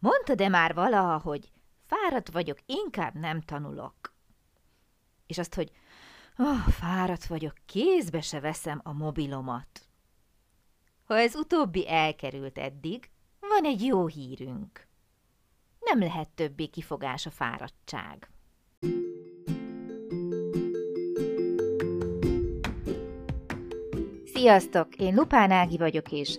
mondta-e már valaha, hogy fáradt vagyok, inkább nem tanulok? És azt, hogy oh, fáradt vagyok, kézbe se veszem a mobilomat. Ha ez utóbbi elkerült eddig, van egy jó hírünk. Nem lehet többé kifogás a fáradtság. Sziasztok! Én Lupán Ági vagyok, és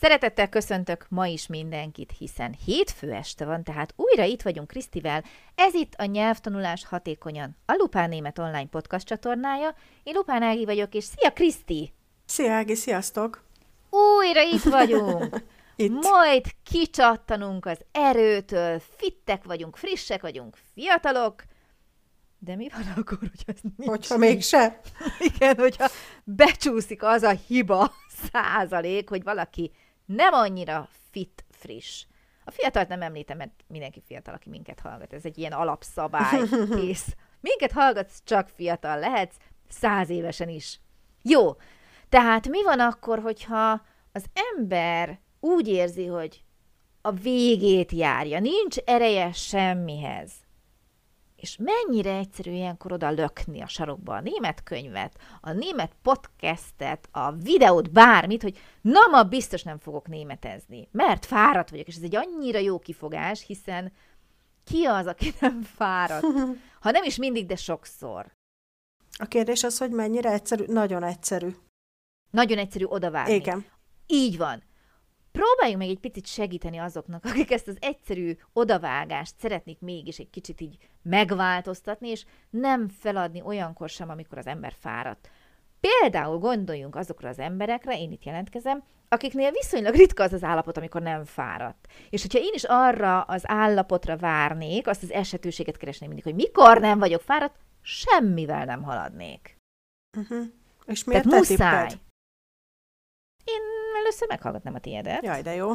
Szeretettel köszöntök ma is mindenkit, hiszen hétfő este van, tehát újra itt vagyunk Krisztivel. Ez itt a Nyelvtanulás Hatékonyan, a Lupán Német Online Podcast csatornája. Én Lupán Ági vagyok, és szia Kriszti! Szia Ági, sziasztok! Újra itt vagyunk! Itt. Majd kicsattanunk az erőtől, fittek vagyunk, frissek vagyunk, fiatalok, de mi van akkor, hogy ez nincs? Hogyha mégse. Igen, hogyha becsúszik az a hiba százalék, hogy valaki nem annyira fit, friss. A fiatalt nem említem, mert mindenki fiatal, aki minket hallgat. Ez egy ilyen alapszabály, kész. Minket hallgatsz, csak fiatal lehetsz, száz évesen is. Jó, tehát mi van akkor, hogyha az ember úgy érzi, hogy a végét járja, nincs ereje semmihez. És mennyire egyszerű ilyenkor oda lökni a sarokba a német könyvet, a német podcastet, a videót, bármit, hogy na ma biztos nem fogok németezni, mert fáradt vagyok, és ez egy annyira jó kifogás, hiszen ki az, aki nem fáradt? Ha nem is mindig, de sokszor. A kérdés az, hogy mennyire egyszerű. Nagyon egyszerű. Nagyon egyszerű odavágni. Igen. Így van. Próbáljunk meg egy picit segíteni azoknak, akik ezt az egyszerű odavágást szeretnék mégis egy kicsit így megváltoztatni, és nem feladni olyankor sem, amikor az ember fáradt. Például gondoljunk azokra az emberekre, én itt jelentkezem, akiknél viszonylag ritka az az állapot, amikor nem fáradt. És hogyha én is arra az állapotra várnék, azt az esetőséget keresném mindig, hogy mikor nem vagyok fáradt, semmivel nem haladnék. Uh-huh. És miért Tehát te muszáj. tipped? Én először meghallgatnám a tiédet. Jaj, de jó.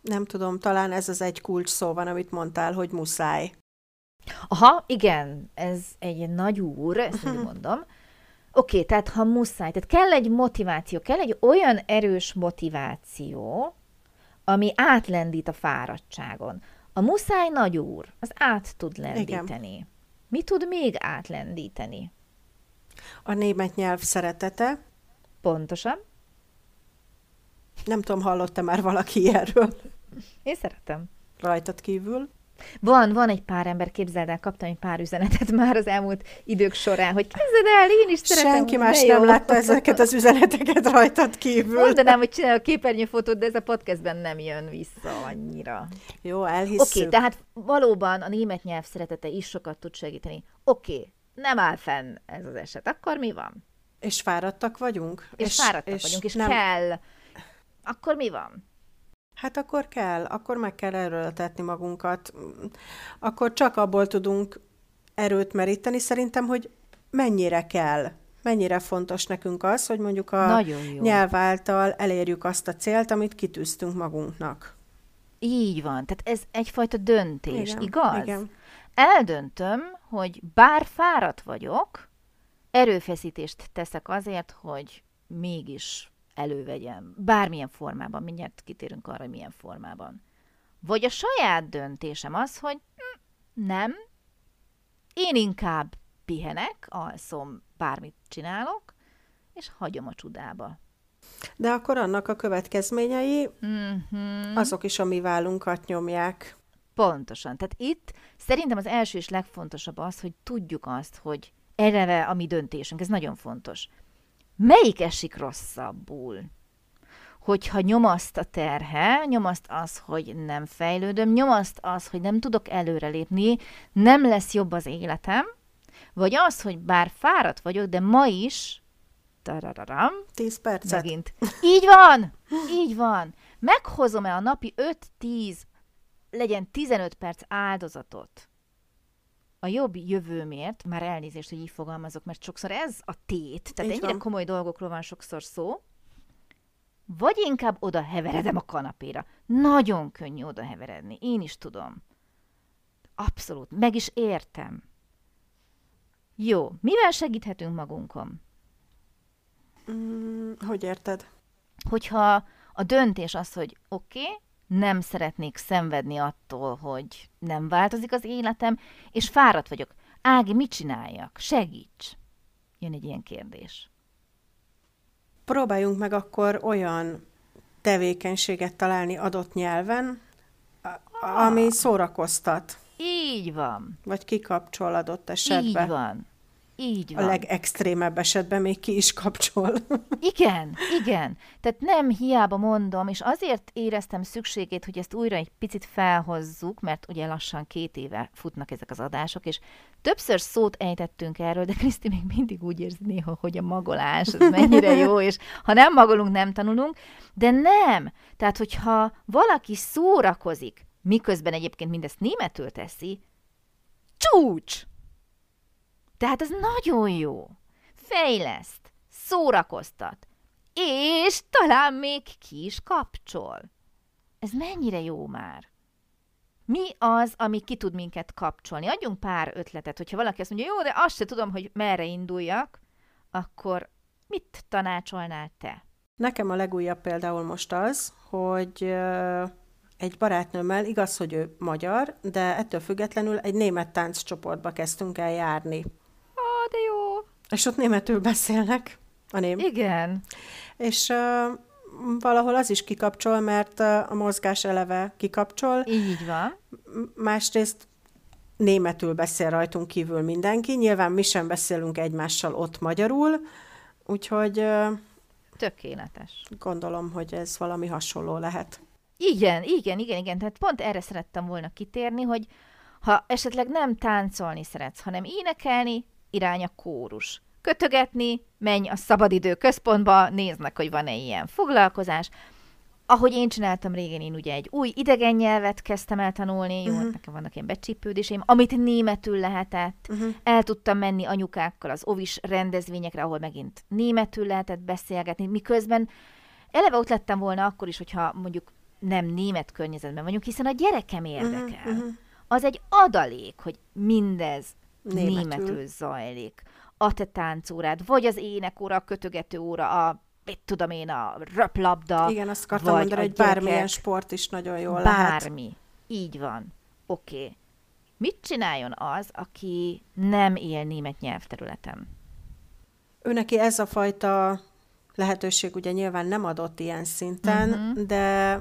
Nem tudom, talán ez az egy kulcs szó van, amit mondtál, hogy muszáj. Aha, igen, ez egy nagy úr, ezt mindig mondom. Oké, okay, tehát ha muszáj, tehát kell egy motiváció, kell egy olyan erős motiváció, ami átlendít a fáradtságon. A muszáj nagy úr, az át tud lendíteni. Igen. Mi tud még átlendíteni? A német nyelv szeretete. Pontosan. Nem tudom, hallotta már valaki erről Én szeretem. rajtad kívül. Van, van egy pár ember, képzeld el, kaptam egy pár üzenetet már az elmúlt idők során, hogy képzeld el, én is szeretem. Senki más jó. nem látta ezeket az üzeneteket rajtad kívül. Mondanám, hogy csinálok képernyőfotót, de ez a podcastben nem jön vissza annyira. Jó, Oké, elhisszük. okay, tehát valóban a német nyelv szeretete is sokat tud segíteni. Oké, okay, nem áll fenn ez az eset. Akkor mi van? És fáradtak vagyunk? És, és fáradtak és vagyunk, és nem... kell. Akkor mi van? Hát akkor kell, akkor meg kell erőltetni magunkat. Akkor csak abból tudunk erőt meríteni. Szerintem, hogy mennyire kell, mennyire fontos nekünk az, hogy mondjuk a nyelv által elérjük azt a célt, amit kitűztünk magunknak. Így van. Tehát ez egyfajta döntés, Igen, igaz? igen. Eldöntöm, hogy bár fáradt vagyok, erőfeszítést teszek azért, hogy mégis elővegyem. Bármilyen formában, mindjárt kitérünk arra, hogy milyen formában. Vagy a saját döntésem az, hogy hm, nem, én inkább pihenek, alszom, bármit csinálok, és hagyom a csudába. De akkor annak a következményei, Mm-hmm. azok is a mi vállunkat nyomják. Pontosan. Tehát itt szerintem az első és legfontosabb az, hogy tudjuk azt, hogy eleve a mi döntésünk, ez nagyon fontos. Melyik esik rosszabbul? Hogyha nyomaszt a terhe, nyomaszt az, hogy nem fejlődöm, nyomaszt az, hogy nem tudok előrelépni, nem lesz jobb az életem, vagy az, hogy bár fáradt vagyok, de ma is, tarararam, 10 percet. megint. Így van, így van. Meghozom-e a napi 5-10 legyen 15 perc áldozatot a jobb jövőmért, már elnézést, hogy így fogalmazok, mert sokszor ez a tét, tehát Így ennyire van. komoly dolgokról van sokszor szó, vagy inkább oda heveredem a kanapéra. Nagyon könnyű oda heveredni, én is tudom. Abszolút, meg is értem. Jó, mivel segíthetünk magunkon? Mm, hogy érted? Hogyha a döntés az, hogy oké, okay, nem szeretnék szenvedni attól, hogy nem változik az életem, és fáradt vagyok. Ági, mit csináljak? Segíts! Jön egy ilyen kérdés. Próbáljunk meg akkor olyan tevékenységet találni adott nyelven, a- ami szórakoztat, Így van. vagy kikapcsol adott esetben. Így van. Így A van. legextrémebb esetben még ki is kapcsol. Igen, igen. Tehát nem hiába mondom, és azért éreztem szükségét, hogy ezt újra egy picit felhozzuk, mert ugye lassan két éve futnak ezek az adások, és többször szót ejtettünk erről, de Kriszti még mindig úgy érzi néha, hogy a magolás az mennyire jó, és ha nem magolunk, nem tanulunk, de nem. Tehát, hogyha valaki szórakozik, miközben egyébként mindezt németül teszi, csúcs! Tehát ez nagyon jó. Fejleszt, szórakoztat, és talán még ki is kapcsol. Ez mennyire jó már? Mi az, ami ki tud minket kapcsolni? Adjunk pár ötletet, hogyha valaki azt mondja, jó, de azt se tudom, hogy merre induljak, akkor mit tanácsolnál te? Nekem a legújabb például most az, hogy egy barátnőmmel, igaz, hogy ő magyar, de ettől függetlenül egy német tánccsoportba kezdtünk el járni. De jó. És ott németül beszélnek, a ném. Igen. És uh, valahol az is kikapcsol, mert a mozgás eleve kikapcsol, Így van. Másrészt németül beszél rajtunk kívül mindenki, nyilván mi sem beszélünk egymással ott magyarul, úgyhogy Tökéletes. gondolom, hogy ez valami hasonló lehet. Igen, igen, igen, igen. Tehát pont erre szerettem volna kitérni, hogy ha esetleg nem táncolni szeretsz, hanem énekelni, irány a kórus. Kötögetni, menj a szabadidő központba, néznek, hogy van-e ilyen foglalkozás. Ahogy én csináltam régen, én ugye egy új idegen nyelvet kezdtem el tanulni, jó, uh-huh. nekem vannak ilyen becsípődéseim, amit németül lehetett. Uh-huh. El tudtam menni anyukákkal az ovis rendezvényekre, ahol megint németül lehetett beszélgetni, miközben eleve ott lettem volna akkor is, hogyha mondjuk nem német környezetben vagyunk, hiszen a gyerekem érdekel. Uh-huh, uh-huh. Az egy adalék, hogy mindez németül, Németül. zajlik. A te táncórád, vagy az énekóra, a kötögető óra, a mit tudom én, a röplabda, Igen, azt akartam vagy mondani, hogy bármilyen sport is nagyon jól lehet. Bármi. Így van. Oké. Okay. Mit csináljon az, aki nem él német nyelvterületen? Ő neki ez a fajta lehetőség ugye nyilván nem adott ilyen szinten, uh-huh. de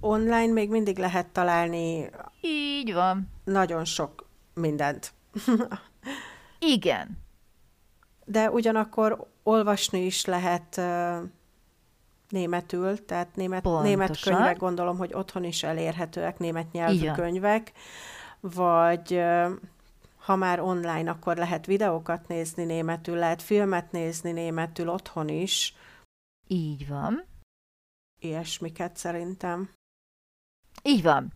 online még mindig lehet találni Így van. nagyon sok mindent. Igen. De ugyanakkor olvasni is lehet uh, németül, tehát német, német könyvek gondolom, hogy otthon is elérhetőek német nyelvű van. könyvek, vagy uh, ha már online, akkor lehet videókat nézni németül, lehet filmet nézni németül otthon is, Így van. ilyesmiket szerintem. Így van.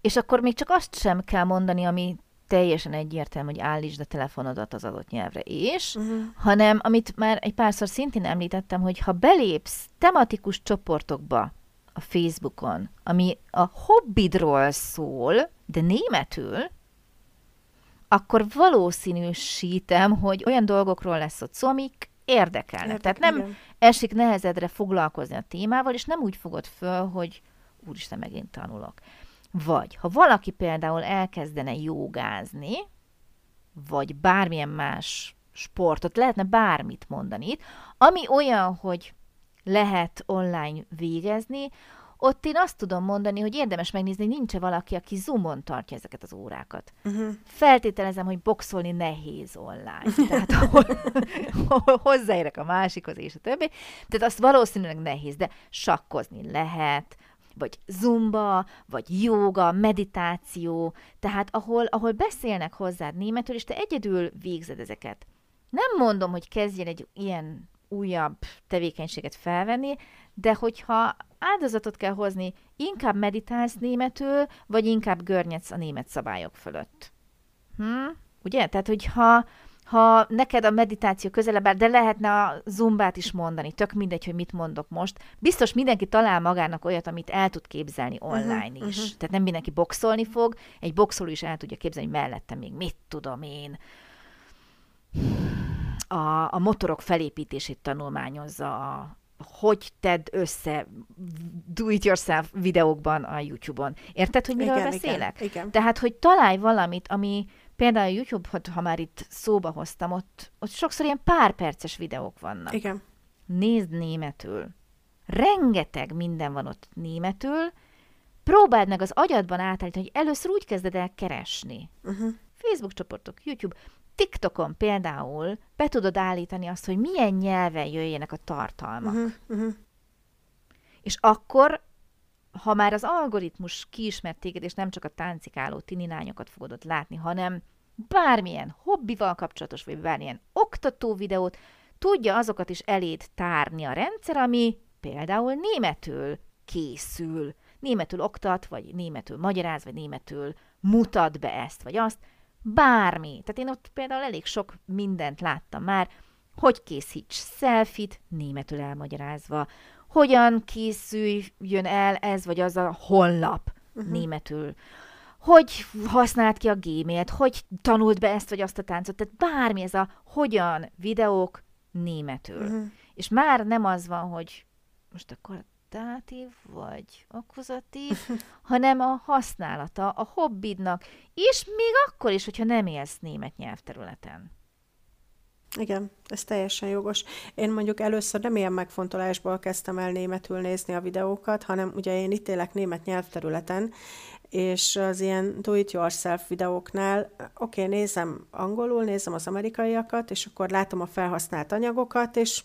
És akkor még csak azt sem kell mondani, ami teljesen egyértelmű, hogy állítsd a telefonodat az adott nyelvre, és, Uh-huh. hanem amit már egy párszor szintén említettem, hogy ha belépsz tematikus csoportokba a Facebookon, ami a hobbidról szól, de németül, akkor valószínűsítem, hogy olyan dolgokról lesz ott szó, amik érdekelnek. Értek, Tehát nem igen. esik nehezedre foglalkozni a témával, és nem úgy fogod föl, hogy úristen, megint tanulok. Vagy, ha valaki például elkezdene jogázni, vagy bármilyen más sportot, lehetne bármit mondani itt, ami olyan, hogy lehet online végezni, ott én azt tudom mondani, hogy érdemes megnézni, hogy nincs-e valaki, aki Zoomon tartja ezeket az órákat. Uh-huh. Feltételezem, hogy boxolni nehéz online. Tehát ahol hozzáérek a másikhoz, és a többi. Tehát azt valószínűleg nehéz, de sakkozni lehet, vagy zumba, vagy joga, meditáció, tehát ahol, ahol beszélnek hozzád németül, és te egyedül végzed ezeket. Nem mondom, hogy kezdjen egy ilyen újabb tevékenységet felvenni, de hogyha áldozatot kell hozni, inkább meditálsz németül, vagy inkább görnyedsz a német szabályok fölött. Hm? Ugye? Tehát, hogyha ha neked a meditáció közelebb áll, de lehetne a zumbát is mondani, tök mindegy, hogy mit mondok most. Biztos mindenki talál magának olyat, amit el tud képzelni mhm, online uh-huh, is. Uh-huh. Tehát nem mindenki boxolni fog, egy boxoló is el tudja képzelni, hogy mellette még mit tudom én, a, a motorok felépítését tanulmányozza, a, hogy tedd össze do-it-yourself videókban a YouTube-on. Érted, hogy miről igen, beszélek? Igen, igen. Tehát, hogy találj valamit, ami például a YouTube, ha már itt szóba hoztam, ott, ott sokszor ilyen pár perces videók vannak. Igen. Nézd németül. Rengeteg minden van ott németül. Próbáld meg az agyadban átállítani, hogy először úgy kezded el keresni. Uh-huh. Facebook csoportok, YouTube, TikTokon például be tudod állítani azt, hogy milyen nyelven jöjjenek a tartalmak. Uh-huh, uh-huh. És akkor, ha már az algoritmus kiismert téged, és nem csak a táncikáló tininányokat fogod ott látni, hanem bármilyen hobbival kapcsolatos, vagy bármilyen oktató videót, tudja azokat is eléd tárni a rendszer, ami például németül készül. Németül oktat, vagy németül magyaráz, vagy németül mutat be ezt, vagy azt bármi. Tehát én ott például elég sok mindent láttam már, hogy készíts selfit, németül elmagyarázva, hogyan készüljön el ez vagy az a honlap, uh-huh. németül, hogy használt ki a gmail hogy tanult be ezt vagy azt a táncot, tehát bármi ez a hogyan videók németül. Uh-huh. És már nem az van, hogy most akkor datív vagy akuzatív, hanem a használata a hobbidnak, és még akkor is, hogyha nem élsz német nyelvterületen. Igen, ez teljesen jogos. Én mondjuk először nem ilyen megfontolásból kezdtem el németül nézni a videókat, hanem ugye én itt élek német nyelvterületen, és az ilyen do-it-yourself videóknál, oké, okay, nézem angolul, nézem az amerikaiakat, és akkor látom a felhasznált anyagokat, és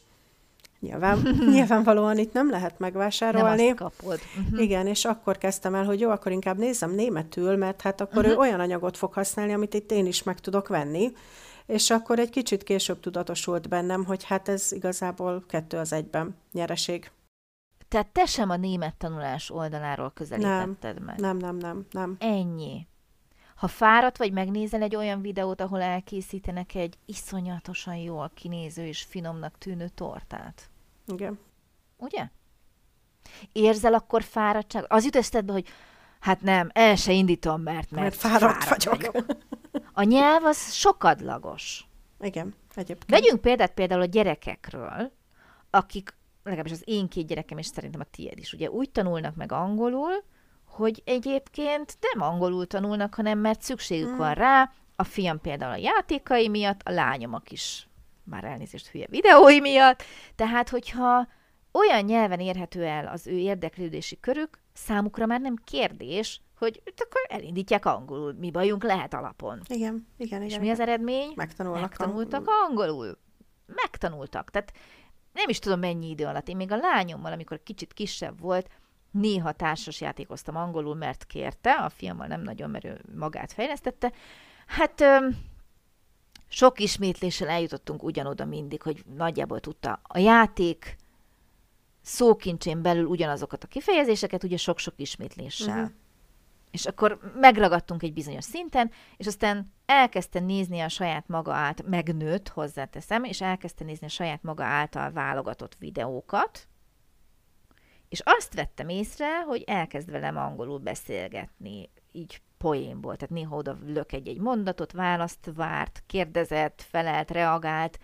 Nyilván, nyilvánvalóan itt nem lehet megvásárolni. Nem kapod. Uh-huh. Igen, és akkor kezdtem el, hogy jó, akkor inkább nézem németül, mert hát akkor uh-huh. ő olyan anyagot fog használni, amit itt én is meg tudok venni. És akkor egy kicsit később tudatosult bennem, hogy hát ez igazából kettő az egyben nyereség. Tehát te sem a német tanulás oldaláról közelítetted nem, meg? Nem, nem, nem, nem. Ennyi. Ha fáradt vagy, megnézel egy olyan videót, ahol elkészítenek egy iszonyatosan jól kinéző és finomnak tűnő tortát. Igen. Ugye? Érzel akkor fáradtság? Az jut eszedbe, hogy hát nem, el se indítom, mert, mert, mert fáradt, fáradt vagyok. vagyok. A nyelv az sokadlagos. Igen, egyébként. Vegyünk példát például a gyerekekről, akik, legalábbis az én két gyerekem, és szerintem a tiéd is, ugye úgy tanulnak meg angolul, hogy egyébként nem angolul tanulnak, hanem mert szükségük hmm. van rá, a fiam például a játékai miatt, a lányomok is már elnézést hülye videói miatt, tehát hogyha olyan nyelven érhető el az ő érdeklődési körük, számukra már nem kérdés, hogy akkor elindítják angolul, mi bajunk lehet alapon. Igen, igen, És igen. mi az eredmény? Megtanulnak Megtanultak angolul. angolul. Megtanultak. Tehát nem is tudom mennyi idő alatt. Én még a lányommal, amikor kicsit kisebb volt, néha társas játékoztam angolul, mert kérte, a fiammal nem nagyon, mert ő magát fejlesztette. Hát sok ismétléssel eljutottunk ugyanoda mindig, hogy nagyjából tudta a játék szókincsén belül ugyanazokat a kifejezéseket, ugye sok-sok ismétléssel. Uh-huh. És akkor megragadtunk egy bizonyos szinten, és aztán elkezdte nézni a saját maga által, megnőtt, hozzáteszem, és elkezdte nézni a saját maga által válogatott videókat, és azt vettem észre, hogy elkezd velem angolul beszélgetni, így poénból. Tehát néha oda lök egy-egy mondatot, választ várt, kérdezett, felelt, reagált,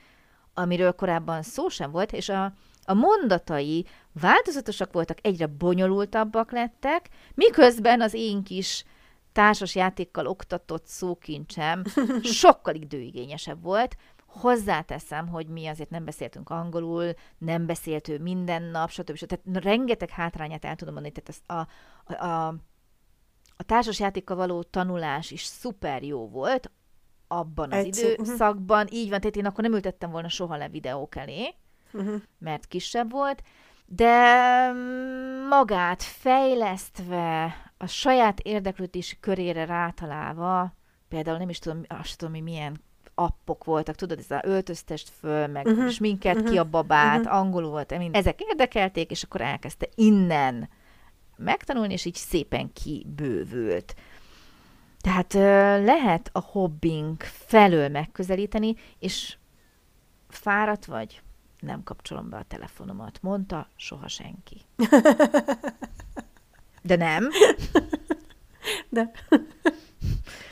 amiről korábban szó sem volt, és a, a mondatai változatosak voltak, egyre bonyolultabbak lettek, miközben az én kis társas játékkal oktatott szókincsem sokkal időigényesebb volt, Hozzáteszem, hogy mi azért nem beszéltünk angolul, nem beszélt ő minden nap, stb. stb. Tehát rengeteg hátrányát el tudom mondani, tehát ezt a, a, a társasjátékkal való tanulás is szuper jó volt abban az Egyszer, mhm. időszakban. Így van, tehát én akkor nem ültettem volna soha le videók elé, uh-huh. mert kisebb volt, de magát fejlesztve, a saját érdeklődési körére rátalálva, például nem is tudom, azt tudom, hogy milyen appok voltak, tudod, ez a öltöztest föl, meg uh-huh. sminket uh-huh. ki a babát, mhm. angolul volt, mind. ezek érdekelték, és akkor elkezdte innen megtanulni, és így szépen kibővült. Tehát lehet a hobbink felől megközelíteni, és fáradt vagy, nem kapcsolom be a telefonomat, mondta soha senki. De nem. De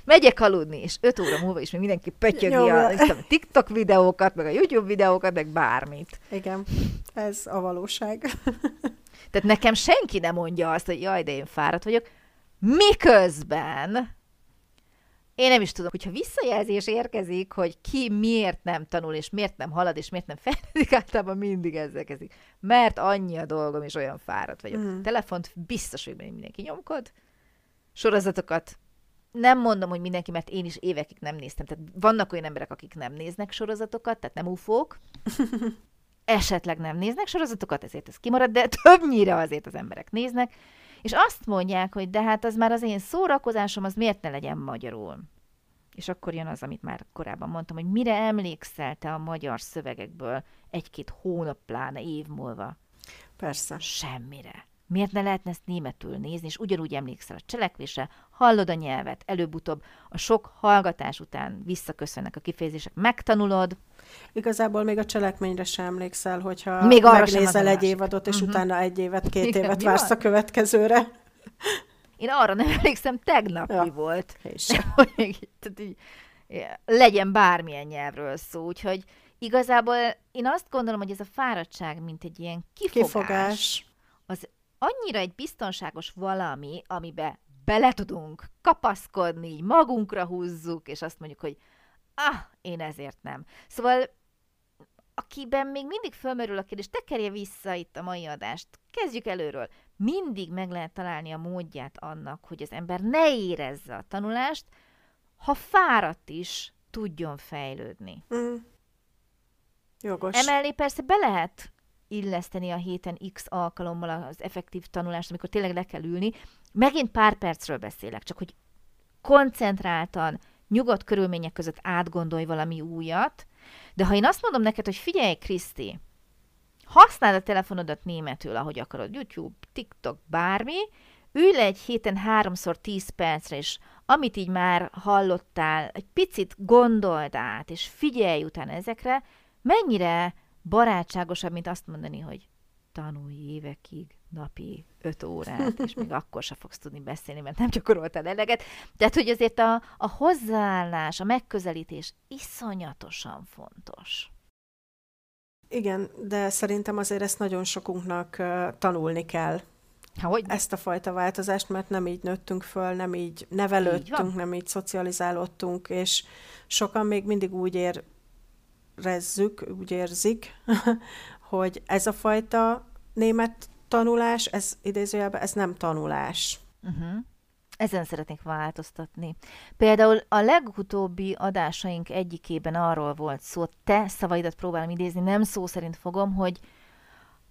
Megyek aludni, és öt óra múlva is még mindenki pötyögi a, a TikTok videókat, meg a YouTube videókat, meg bármit. igen, ez a valóság. Tehát nekem senki nem mondja azt, hogy jaj, de én fáradt vagyok, miközben én nem is tudom, hogyha visszajelzés érkezik, hogy ki miért nem tanul, és miért nem halad, és miért nem fejlődik, általában mindig ezzel kezdik. Mert annyi a dolgom, és olyan fáradt vagyok. Mhm. Telefont biztos, hogy mindenki nyomkod. Sorozatokat nem mondom, hogy mindenki, mert én is évekig nem néztem. Tehát vannak olyan emberek, akik nem néznek sorozatokat, tehát nem ufók. Esetleg nem néznek sorozatokat, ezért ez kimarad, de többnyire azért az emberek néznek. És azt mondják, hogy de hát az már az én szórakozásom, az miért ne legyen magyarul? És akkor jön az, amit már korábban mondtam, hogy mire emlékszel te a magyar szövegekből egy-két hónap, pláne év múlva? Persze. Semmire. Miért ne lehetne ezt németül nézni, és ugyanúgy emlékszel a cselekvésre, hallod a nyelvet, előbb-utóbb a sok hallgatás után visszaköszönnek a kifejezések, megtanulod, Igazából még a cselekményre sem emlékszel, hogyha Még arra megnézel egy évadot, és Mhm. utána egy évet, két Igen, évet vársz van? a következőre. Én arra nem emlékszem, tegnap Ja. mi volt. És tehát így, legyen bármilyen nyelvről szó. Úgyhogy igazából én azt gondolom, hogy ez a fáradtság, mint egy ilyen kifogás, kifogás. az annyira egy biztonságos valami, amibe bele tudunk kapaszkodni, így magunkra húzzuk, és azt mondjuk, hogy ah, én ezért nem. Szóval akiben még mindig fölmerül a kérdés, tekerje vissza itt a mai adást, kezdjük előről. Mindig meg lehet találni a módját annak, hogy az ember ne érezze a tanulást, ha fáradt is tudjon fejlődni. Mm. Jogos. Emellé persze be lehet illeszteni a héten x alkalommal az effektív tanulást, amikor tényleg le kell ülni. Megint pár percről beszélek, csak hogy koncentráltan, nyugodt körülmények között átgondolj valami újat, de ha én azt mondom neked, hogy figyelj, Kriszti, használd a telefonodat németül, ahogy akarod, YouTube, TikTok, bármi, ülj le egy héten háromszor tíz percre, és amit így már hallottál, egy picit gondold át, és figyelj utána ezekre, mennyire barátságosabb, mint azt mondani, hogy tanulj évekig, napi öt órát, és még akkor se fogsz tudni beszélni, mert nem gyakoroltál eleget. Tehát, hogy azért a, a hozzáállás, a megközelítés iszonyatosan fontos. Igen, de szerintem azért ezt nagyon sokunknak uh, tanulni kell, Ha, hogy ezt a fajta változást, mert nem így nőttünk föl, nem így Így van. nevelődtünk, nem így szocializálódtunk, és sokan még mindig úgy érezzük, úgy érzik, hogy ez a fajta német tanulás, ez idézőjelben, ez nem tanulás. Uh-huh. Ezen szeretnék változtatni. Például a legutóbbi adásaink egyikében arról volt szó, te szavaidat próbálom idézni, nem szó szerint fogom, hogy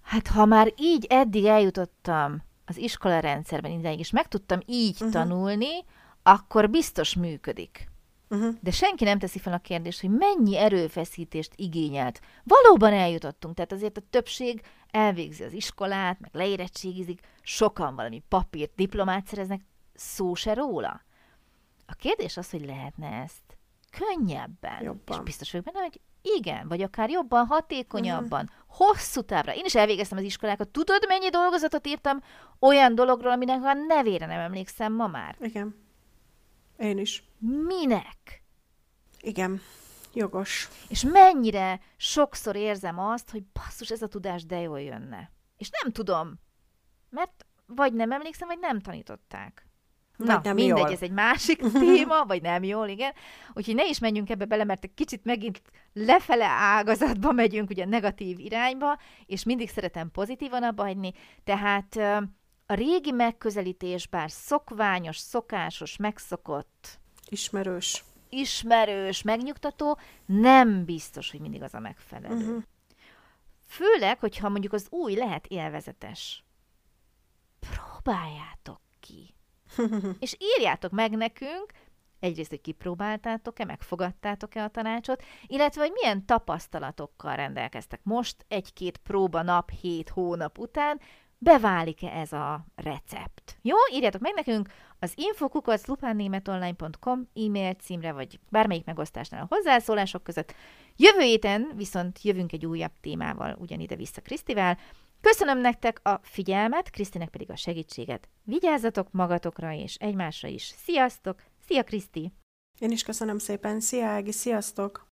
hát ha már így eddig eljutottam az iskola rendszerben ideig, és meg tudtam így uh-huh. tanulni, akkor biztos működik. Uh-huh. De senki nem teszi fel a kérdést, hogy mennyi erőfeszítést igényelt. Valóban eljutottunk, tehát azért a többség elvégzi az iskolát, meg leérettségizik, sokan valami papírt, diplomát szereznek, szó se róla. A kérdés az, hogy lehetne ezt könnyebben. Jobban. És biztos vagyok benne, hogy igen, vagy akár jobban, hatékonyabban, hosszú távra. Én is elvégeztem az iskolákat. Tudod, mennyi dolgozatot írtam olyan dologról, aminek a nevére nem emlékszem ma már? Igen. Én is. Minek? Igen. Jogos. És mennyire sokszor érzem azt, hogy basszus, ez a tudás de jól jönne. És nem tudom, mert vagy nem emlékszem, vagy nem tanították. Vagy Na, nem mindegy, jól. ez egy másik téma, vagy nem jól, igen. Úgyhogy ne is menjünk ebbe bele, mert egy kicsit megint lefele ágazatba megyünk, ugye negatív irányba, és mindig szeretem pozitívan abba hagyni. Tehát a régi megközelítés, bár szokványos, szokásos, megszokott, Ismerős. ismerős, megnyugtató, nem biztos, hogy mindig az a megfelelő. Uh-huh. Főleg, hogyha mondjuk az új lehet élvezetes. Próbáljátok ki. És írjátok meg nekünk egyrészt, hogy kipróbáltátok-e, megfogadtátok-e a tanácsot, illetve, hogy milyen tapasztalatokkal rendelkeztek most, egy-két próba nap, hét hónap után, beválik-e ez a recept. Jó, írjátok meg nekünk az infokukaclupánnémetonline.com e-mail címre, vagy bármelyik megosztásnál a hozzászólások között. Jövő héten viszont jövünk egy újabb témával, ugyanide vissza Krisztivel. Köszönöm nektek a figyelmet, Krisztinek pedig a segítséget. Vigyázzatok magatokra és egymásra is. Sziasztok! Szia, Kriszti! Én is köszönöm szépen. Szia, Ági, sziasztok!